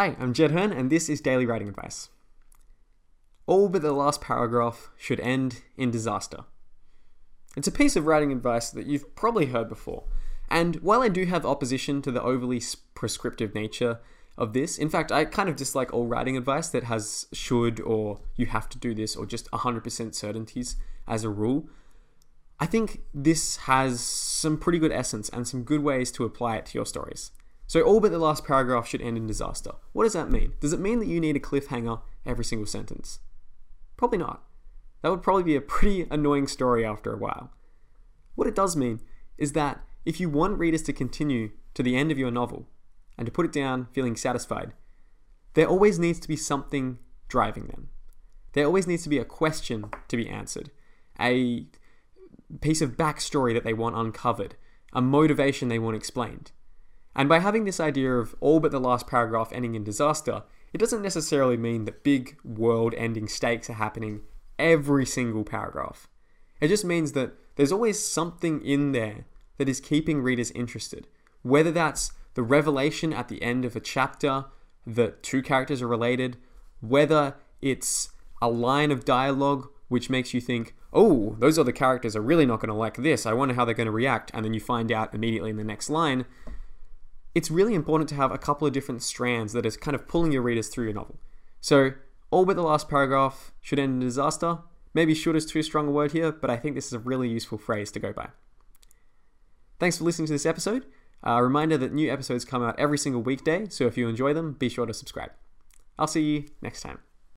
Hi, I'm Jed Herne, and this is Daily Writing Advice. All but the last paragraph should end in disaster. It's a piece of writing advice that you've probably heard before, and while I do have opposition to the overly prescriptive nature of this, in fact, I kind of dislike all writing advice that has should or you have to do this or just 100% certainties as a rule. I think this has some pretty good essence and some good ways to apply it to your stories. So, all but the last paragraph should end in disaster. What does that mean? Does it mean that you need a cliffhanger every single sentence? Probably not. That would probably be a pretty annoying story after a while. What it does mean is that if you want readers to continue to the end of your novel and to put it down feeling satisfied, there always needs to be something driving them. There always needs to be a question to be answered, a piece of backstory that they want uncovered, a motivation they want explained. And by having this idea of all but the last paragraph ending in disaster, it doesn't necessarily mean that big world ending stakes are happening every single paragraph. It just means that there's always something in there that is keeping readers interested. Whether that's the revelation at the end of a chapter that two characters are related, whether it's a line of dialogue which makes you think, oh, those other characters are really not going to like this. I wonder how they're going to react. And then you find out immediately in the next line it's really important to have a couple of different strands that is kind of pulling your readers through your novel. So, all but the last paragraph should end in disaster. Maybe should is too strong a word here, but I think this is a really useful phrase to go by. Thanks for listening to this episode. A reminder that new episodes come out every single weekday, so if you enjoy them, be sure to subscribe. I'll see you next time.